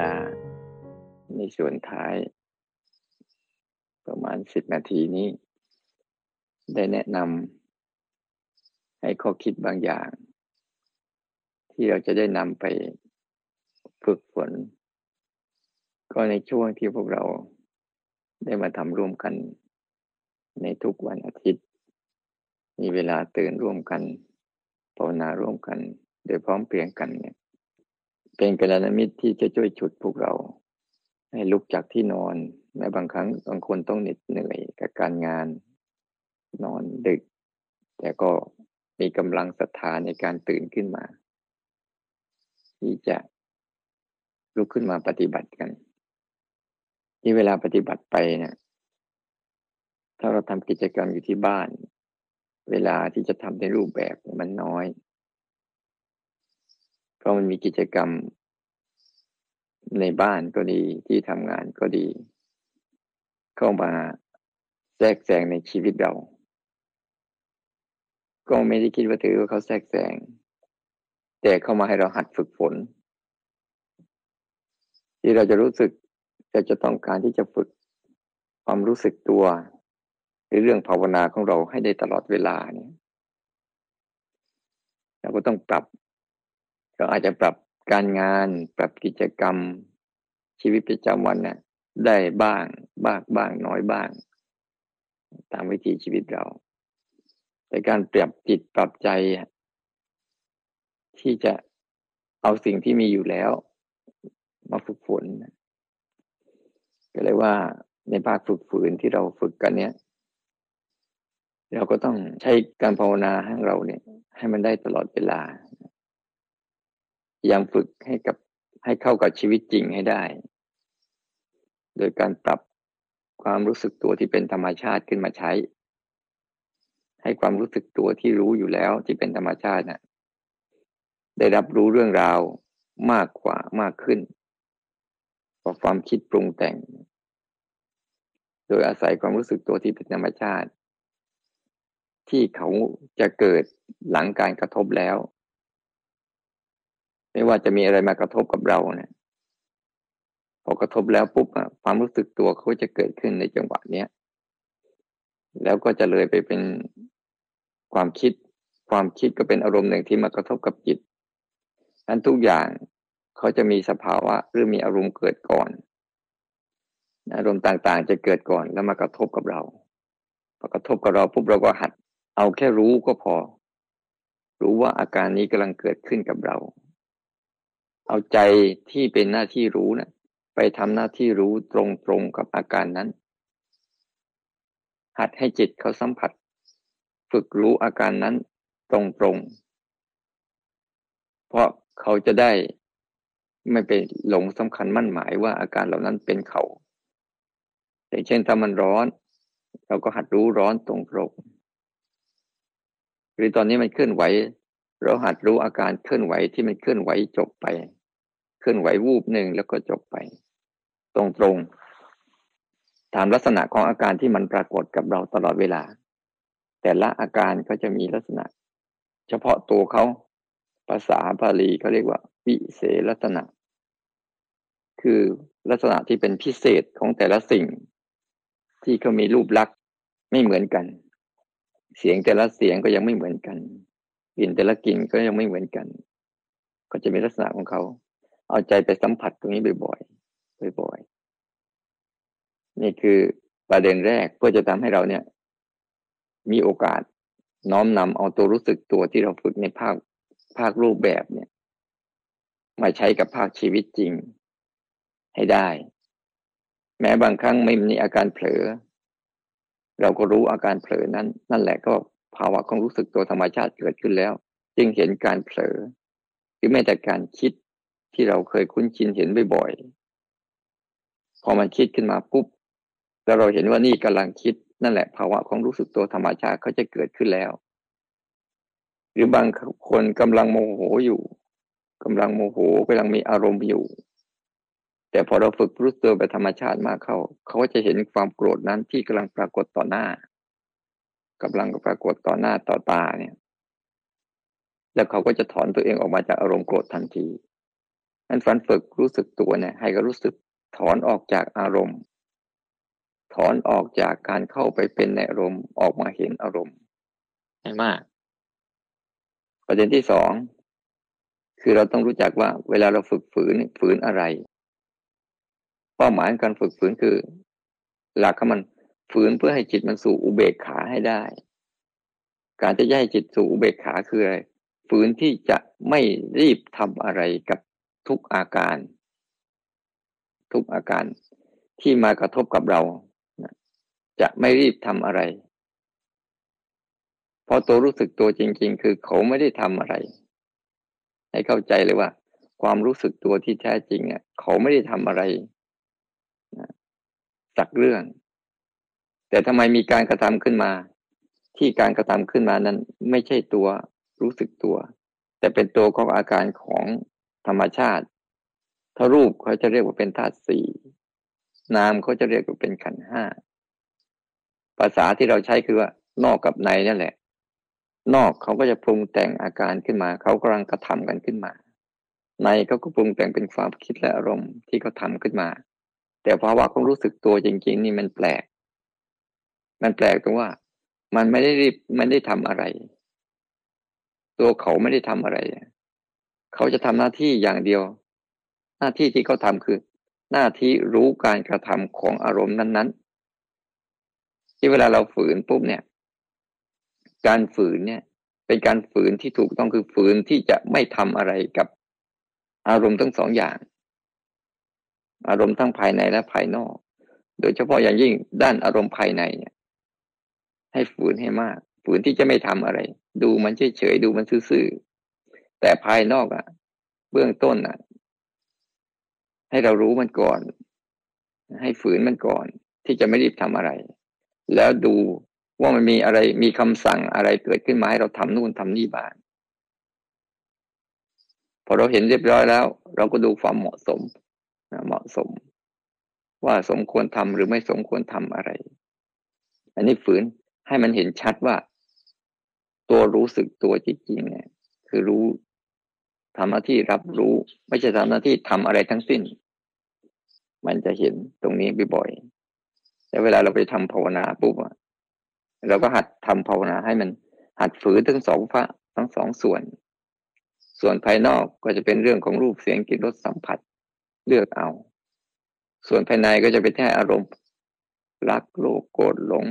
ลาในส่วนท้าย ประมาณสิบนาทีนี้ ได้แนะนำให้ข้อคิดบางอย่าง ที่เราจะได้นำไปฝึกฝน ก็ในช่วงที่พวกเราได้มาทำร่วมกันในทุกวันอาทิตย์ มีเวลาตื่นร่วมกันภาวนาร่วมกัน โดยพร้อมเพรียงกันเนี่ย เป็นกัลยาณมิตรที่จะช่วยฉุดพวกเรา ให้ลุกจากที่นอนแม้บางครั้งบางคนต้องเหน็ดเหนื่อยกับการงาน นอนดึก แต่ก็มีกำลังศรัทธาในการตื่นขึ้นมา ที่จะลุกขึ้นมาปฏิบัติกัน ที่เวลาปฏิบัติไปเนะี่ยถ้าเราทำกิจกรรมอยู่ที่บ้าน เวลาที่จะทำในรูปแบบมันน้อย พราะมันมีกิจกรรมในบ้านก็ดีที่ทำงานก็ดี เข้ามาแทรกแซงในชีวิตเรา ก็ไม่ได้คิดว่าถือว่าเขาแทรกแซงแต่เข้ามาให้เราหัดฝึกฝน ที่เราจะรู้สึกจะจะต้องการที่จะฝึกความรู้สึกตัวในเรื่องภาวนาของเราให้ได้ตลอดเวลาเนี่ยเราก็ต้องปรับ เราอาจจะปรับการงาน ปรับกิจกรรม ชีวิตประจำวันนะ่ะได้บ้างบ้างบ้างน้อยบ้าง ตามวิถีชีวิตเรา แต่การเปรียบจิตปรับใจ ที่จะเอาสิ่งที่มีอยู่แล้ว มาฝึกฝนก็เลยว่าในภาคฝึกฝืนที่เราฝึกกันเนี้ยเราก็ต้องใช้การภาวนาให้เราเนี่ย ให้มันได้ตลอดเวลา ยังฝึกให้กับให้เข้ากับชีวิตจริงให้ได้ โดยการปรับความรู้สึกตัวที่เป็นธรรมชาติขึ้นมาใช้ ให้ความรู้สึกตัวที่รู้อยู่แล้วที่เป็นธรรมชาตินะ่ะ ได้รับรู้เรื่องราวมากกว่ามากขึ้นกว่าความคิดปรุงแต่ง โดยอาศัยความรู้สึกตัวที่เป็นธรรมชาติ ที่เขาจะเกิดหลังการกระทบแล้ว ไม่ว่าจะมีอะไรมากระทบกับเราเนี่ยพอกระทบแล้วปุ๊บความรู้สึกตัวเขาจะเกิดขึ้นในจังหวะเนี้ยแล้วก็จะเลยไปเป็นความคิด ความคิดก็เป็นอารมณ์หนึ่งที่มากระทบกับจิตนั้นทุกอย่างเขาจะมีสภาวะหรือมีอารมณ์เกิดก่อน อารมณ์ต่างๆ จะเกิดก่อนแล้วมากระทบกับเราพอกระทบกับเราปุ๊บเราก็หัด เอาแค่รู้ก็พอ รู้ว่าอาการนี้กำลังเกิดขึ้นกับเรา เอาใจที่เป็นหน้าที่รู้นะไปทำหน้าที่รู้ตรงๆกับอาการนั้น หัดให้จิตเขาสัมผัส ฝึกรู้อาการนั้นตรงๆเพราะเขาจะได้ไม่ไปหลงสำคัญมั่นหมายว่าอาการเหล่านั้นเป็นเขาอย่างเช่นถ้ามันร้อน เราก็หัดรู้ร้อนตรงๆหรือตอนนี้มันเคลื่อนไหว เราหัดรู้อาการเคลื่อนไหวที่มันเคลื่อนไหวจบไป เคลื่อนไหววูบหนึ่งแล้วก็จบไป ตรงๆตามลักษณะของอาการที่มันปรากฏกับเราตลอดเวลา แต่ละอาการก็จะมีลักษณะ เฉพาะตัวเขาภาษาบาลีเขาเรียกว่าวิเศษลักษณะ คือลักษณะที่เป็นพิเศษของแต่ละสิ่ง ที่เขามีรูปลักษณ์ไม่เหมือนกัน เสียงแต่ละเสียงก็ยังไม่เหมือนกัน กลิ่นแต่ละกลิ่นก็ยังไม่เหมือนกัน ก็จะมีลักษณะของเขา เอาใจไปสัมผัสตรงนี้บ่อยๆบ่อยๆนี่คือประเด็นแรกเพื่อจะทำให้เราเนี่ย มีโอกาสน้อมนำเอาตัวรู้สึกตัวที่เราฝึกในภาคภาครูปแบบเนี่ย มาใช้กับภาคชีวิตจริงให้ได้ แม้บางครั้งไม่มีอาการเผลอ เราก็รู้อาการเผลอนั้น นั่นแหละก็ ภาวะของรู้สึกตัวธรรมชาติเกิดขึ้นแล้ว จึงเห็นการเผลอหรือแม้แต่การคิดที่เราเคยคุ้นชินเห็นบ่อยๆพอมันคิดขึ้นมาปุ๊บแล้วเราเห็นว่านี่กำลังคิดนั่นแหละ ภาวะของรู้สึกตัวธรรมชาติเขาจะเกิดขึ้นแล้ว หรือบางคนกำลังโมโหอยู่กำลังโมโหกำลังมีอารมณ์อยู่ แต่พอเราฝึกรู้ตัวแบบธรรมชาติมากเข้า เขาก็จะเห็นความโกรธนั้นที่กำลังปรากฏต่อหน้า กำลังปรากฏต่อหน้าต่อตาเนี่ย แล้วเขาก็จะถอนตัวเองออกมาจากอารมณ์โกรธทันทีนั้นฝันฝึกรู้สึกตัวเนี่ยให้ก็รู้สึกถอนออกจากอารมณ์ ถอนออกจากการเข้าไปเป็นในอารมณ์ออกมาเห็นอารมณ์ให้มาก ประเด็นที่สองคือเราต้องรู้จักว่าเวลาเราฝึกฝืนฝืนอะไร เป้าหมายการฝึกฝืนคือ หลักของมัน ฝืนเพื่อให้จิตมันสู่อุเบกขาให้ได้ การจะย่ให้จิตสู่อุเบกขาคืออะไรฝืนที่จะไม่รีบทำอะไรกับทุกอาการ ทุกอาการที่มากระทบกับเรา จะไม่รีบทำอะไร เพราะตัวรู้สึกตัวจริง ๆ คือเขาไม่ได้ทำอะไร ให้เข้าใจเลยว่า ความรู้สึกตัวที่แท้จริงอะเขาไม่ได้ทำอะไรสักเรื่อง แต่ทำไมมีการกระทำขึ้นมา ที่การกระทำขึ้นมานั้น ไม่ใช่ตัวรู้สึกตัว แต่เป็นตัวของอาการของธรรมชาติ ถ้ารูปเขาจะเรียกว่าเป็นธาตุสี่นามเขาจะเรียกว่าเป็นขันห้าภาษาที่เราใช้คือว่านอกกับในนั่นแหละ นอกเขาก็จะปรุงแต่งอาการขึ้นมา เขากำลังกระทำกันขึ้นมา ในเขาก็ปรุงแต่งเป็นความคิดและอารมณ์ที่เขาทาขึ้นมา แต่ภาวะของรู้สึกตัวจริง ๆ นี่มันแปลก มันแปลกตรงว่า มันไม่ได้รีบไม่ได้ทำอะไร ตัวเขาไม่ได้ทำอะไร เขาจะทำหน้าที่อย่างเดียว หน้าที่ที่เขาทาคือ หน้าที่รู้การกระทำของอารมณ์นั้น ๆ ที่เวลาเราฝืนปุ๊บเนี่ย การฝืนเนี่ย เป็นการฝืนที่ถูกต้องคือฝืนที่จะไม่ทำอะไรกับอารมณ์ทั้งสองอย่าง อารมณ์ทั้งภายในและภายนอก โดยเฉพาะอย่างยิ่งด้านอารมณ์ภายในเนี่ย ให้ฝืนให้มากฝืนที่จะไม่ทำอะไร ดูมันเฉยๆดูมันซื่อแต่ภายนอกอะ่ะ เบื้องต้นอะ ให้เรารู้มันก่อน ให้ฝืนมันก่อน ที่จะไม่รีบทำอะไร แล้วดูว่ามันมีอะไรมีคำสั่งอะไรเกิดขึ้นมาให้เราทำนู่นทำนี่บ้างพอเราเห็นเรียบร้อยแล้ว เราก็ดูความเหมาะสมเหมาะสม ว่าสมควรทำหรือไม่สมควรทำอะไร อันนี้ฝืน ให้มันเห็นชัดว่า ตัวรู้สึกตัวจริงๆเนี่ย คือรู้ทำหน้าที่รับรู้ ไม่ใช่ทำหน้าที่ทำอะไรทั้งสิ้น มันจะเห็นตรงนี้บ่อยๆแต่เวลาเราไปทำภาวนาปุ๊บเราก็หัดทำภาวนาให้มันหัดฝืนทั้งสองพระทั้งสองส่วน ส่วนภายนอกก็จะเป็นเรื่องของรูปเสียงกลิ่นรสสัมผัส เลือกเอา ส่วนภายในก็จะเป็นแค่อารมณ์รักโลภโกรธหลง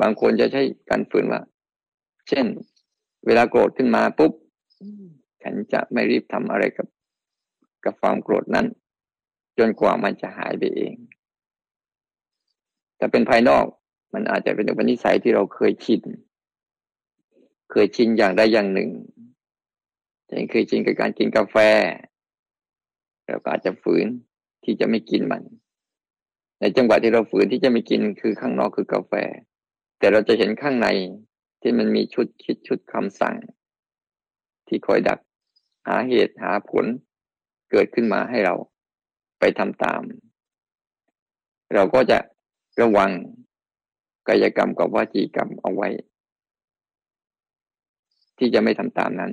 บางคนจะใช้การฝืนว่า เช่น เวลาโกรธขึ้นมาปุ๊บฉันจะไม่รีบทำอะไรกับ กับความโกรธนั้น จนกว่ามันจะหายไปเองแต่เป็นภายนอกมันอาจจะเป็นอุปนิสัยที่เราเคยชินเคยชินอย่างใดอย่างหนึ่งเช่นเคยชินกับการกินกาแฟเราก็อาจจะฝืนที่จะไม่กินมัน ในจังหวะที่เราฝืนที่จะไม่กินคือข้างนอกคือกาแฟ แต่เราจะเห็นข้างในที่มันมีชุดคิดชุดคำสั่ง ที่คอยดักหาเหตุหาผลเกิดขึ้นมาให้เราไปทำตาม เราก็จะระวังกายกรรมกับวจีกรรมเอาไว้ ที่จะไม่ทำตามนั้น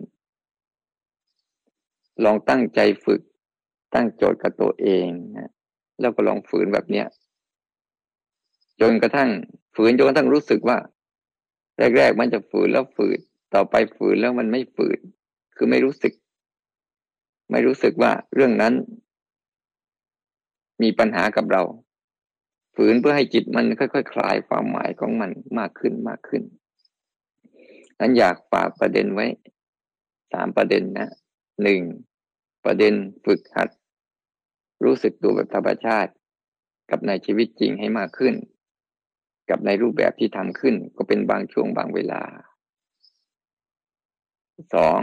ลองตั้งใจฝึกตั้งโจทย์กับตัวเองนะแล้วก็ลองฝืนแบบเนี้ยจนกระทั่ง ฝืนจนกระทั่งรู้สึกว่า แรกๆมันจะฝืนแล้วฝืนต่อไปฝืนแล้วมันไม่ฝืน คือไม่รู้สึก ไม่รู้สึกว่าเรื่องนั้น มีปัญหากับเรา ฝืนเพื่อให้จิตมันค่อยๆคคลายความหมายของมันมากขึ้นมากขึ้นนั้นอยากฝากประเด็นไว้สามประเด็นนะหนึ่งประเด็นฝึกหัด รู้สึกตัวแบบธรรมชาติ กับในชีวิตจริงให้มากขึ้น กับในรูปแบบที่ทำขึ้นก็เป็นบางช่วงบางเวลาสอง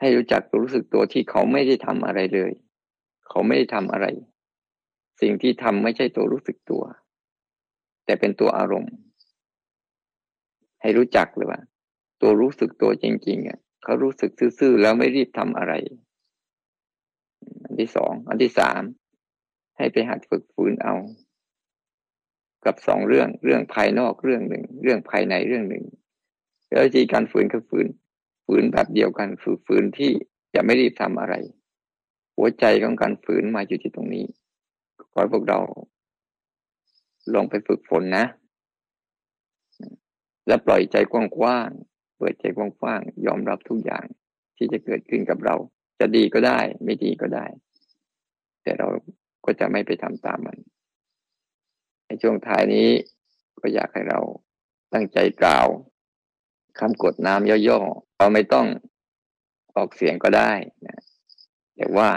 ให้รู้จักรู้สึกตัวที่เขาไม่ได้ทำอะไรเลย เขาไม่ได้ทำอะไร สิ่งที่ทำไม่ใช่ตัวรู้สึกตัว แต่เป็นตัวอารมณ์ ให้รู้จักเลยว่า ตัวรู้สึกตัวจริงๆอะเขารู้สึกซื่อๆแล้วไม่รีบทำอะไร อันที่สอง อันที่สาม ให้ไปหัดฝึกฝืนเอา กับสองเรื่องเรื่องภายนอกเรื่องหนึ่ง เรื่องภายในเรื่องหนึ่งแล้ววิธีการฝืนก็ฝืน ฝืนแบบเดียวกันคือฝืนที่จะไม่รีบทำอะไร หัวใจของการฝืนมาอยู่ที่ตรงนี้ขอให้พวกเราลองไปฝึกฝนนะ และปล่อยใจกว้างๆเปิดใจกว้างๆยอมรับทุกอย่างที่จะเกิดขึ้นกับเรา จะดีก็ได้ ไม่ดีก็ได้ แต่เราก็จะไม่ไปทำตามมัน ในช่วงท้ายนี้ก็อยากให้เราตั้งใจกล่าวคำกดน้ำย่อๆเราไม่ต้องออกเสียงก็ได้นะแต่ว่า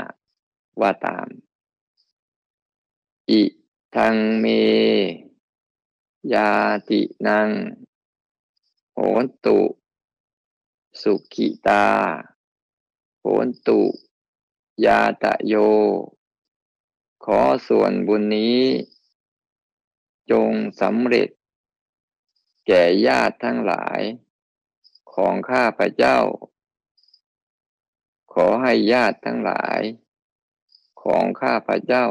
ว่าตาม อิทังเม ยาตินังโหนตุ สุขิตาโหนตุ ยาตะโย ขอส่วนบุญนี้ จงสำเร็จ แก่ญาติทั้งหลายของข้าพระเจ้า ขอให้ญาติทั้งหลาย ของข้าพระเจ้า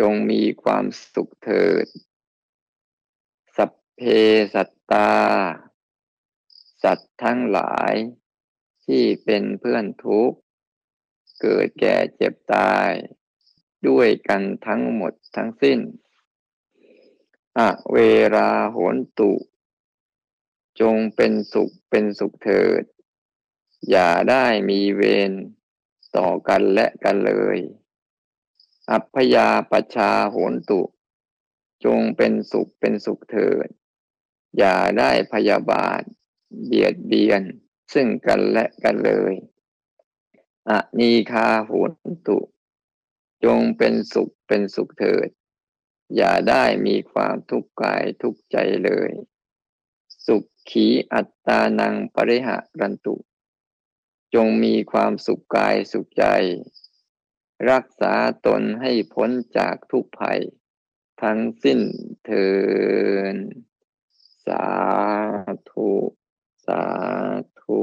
จงมีความสุขเถิด สัพเพสัตตา สัตว์ทั้งหลาย ที่เป็นเพื่อนทุกข์ เกิดแก่เจ็บตาย ด้วยกันทั้งหมดทั้งสิ้น อะเวราโหนตุ จงเป็นสุขเป็นสุขเถิด อย่าได้มีเวรต่อกันและกันเลย อัพยาปชาโหนตุ จงเป็นสุขเป็นสุขเถิด อย่าได้พยาบาท เบียดเบียนซึ่งกันและกันเลยอะนีคาโหนตุ จงเป็นสุขเป็นสุขเถิด อย่าได้มีความทุกข์กายทุกข์ใจเลย สุขขีอัตตานังปริหะรันตุ จงมีความสุขกายสุขใจ รักษาตนให้พ้นจากทุกภัย ทั้งสิ้นเทินสาธุ สาธุ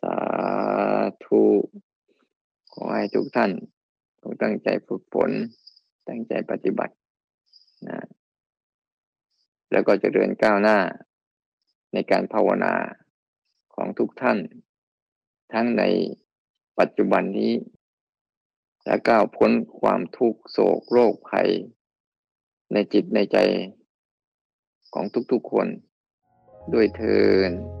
สาธุ ขอให้ทุกท่าน ต้องตั้งใจฝึกฝนตั้งใจปฏิบัติ นะแล้วก็จเจริญก้าวหน้าในการภาวนาของทุกท่าน ทั้งในปัจจุบันนี้ และก้าวพ้นความทุกข์โศกโรคภัย ในจิตในใจของทุกๆคน ด้วยเทิน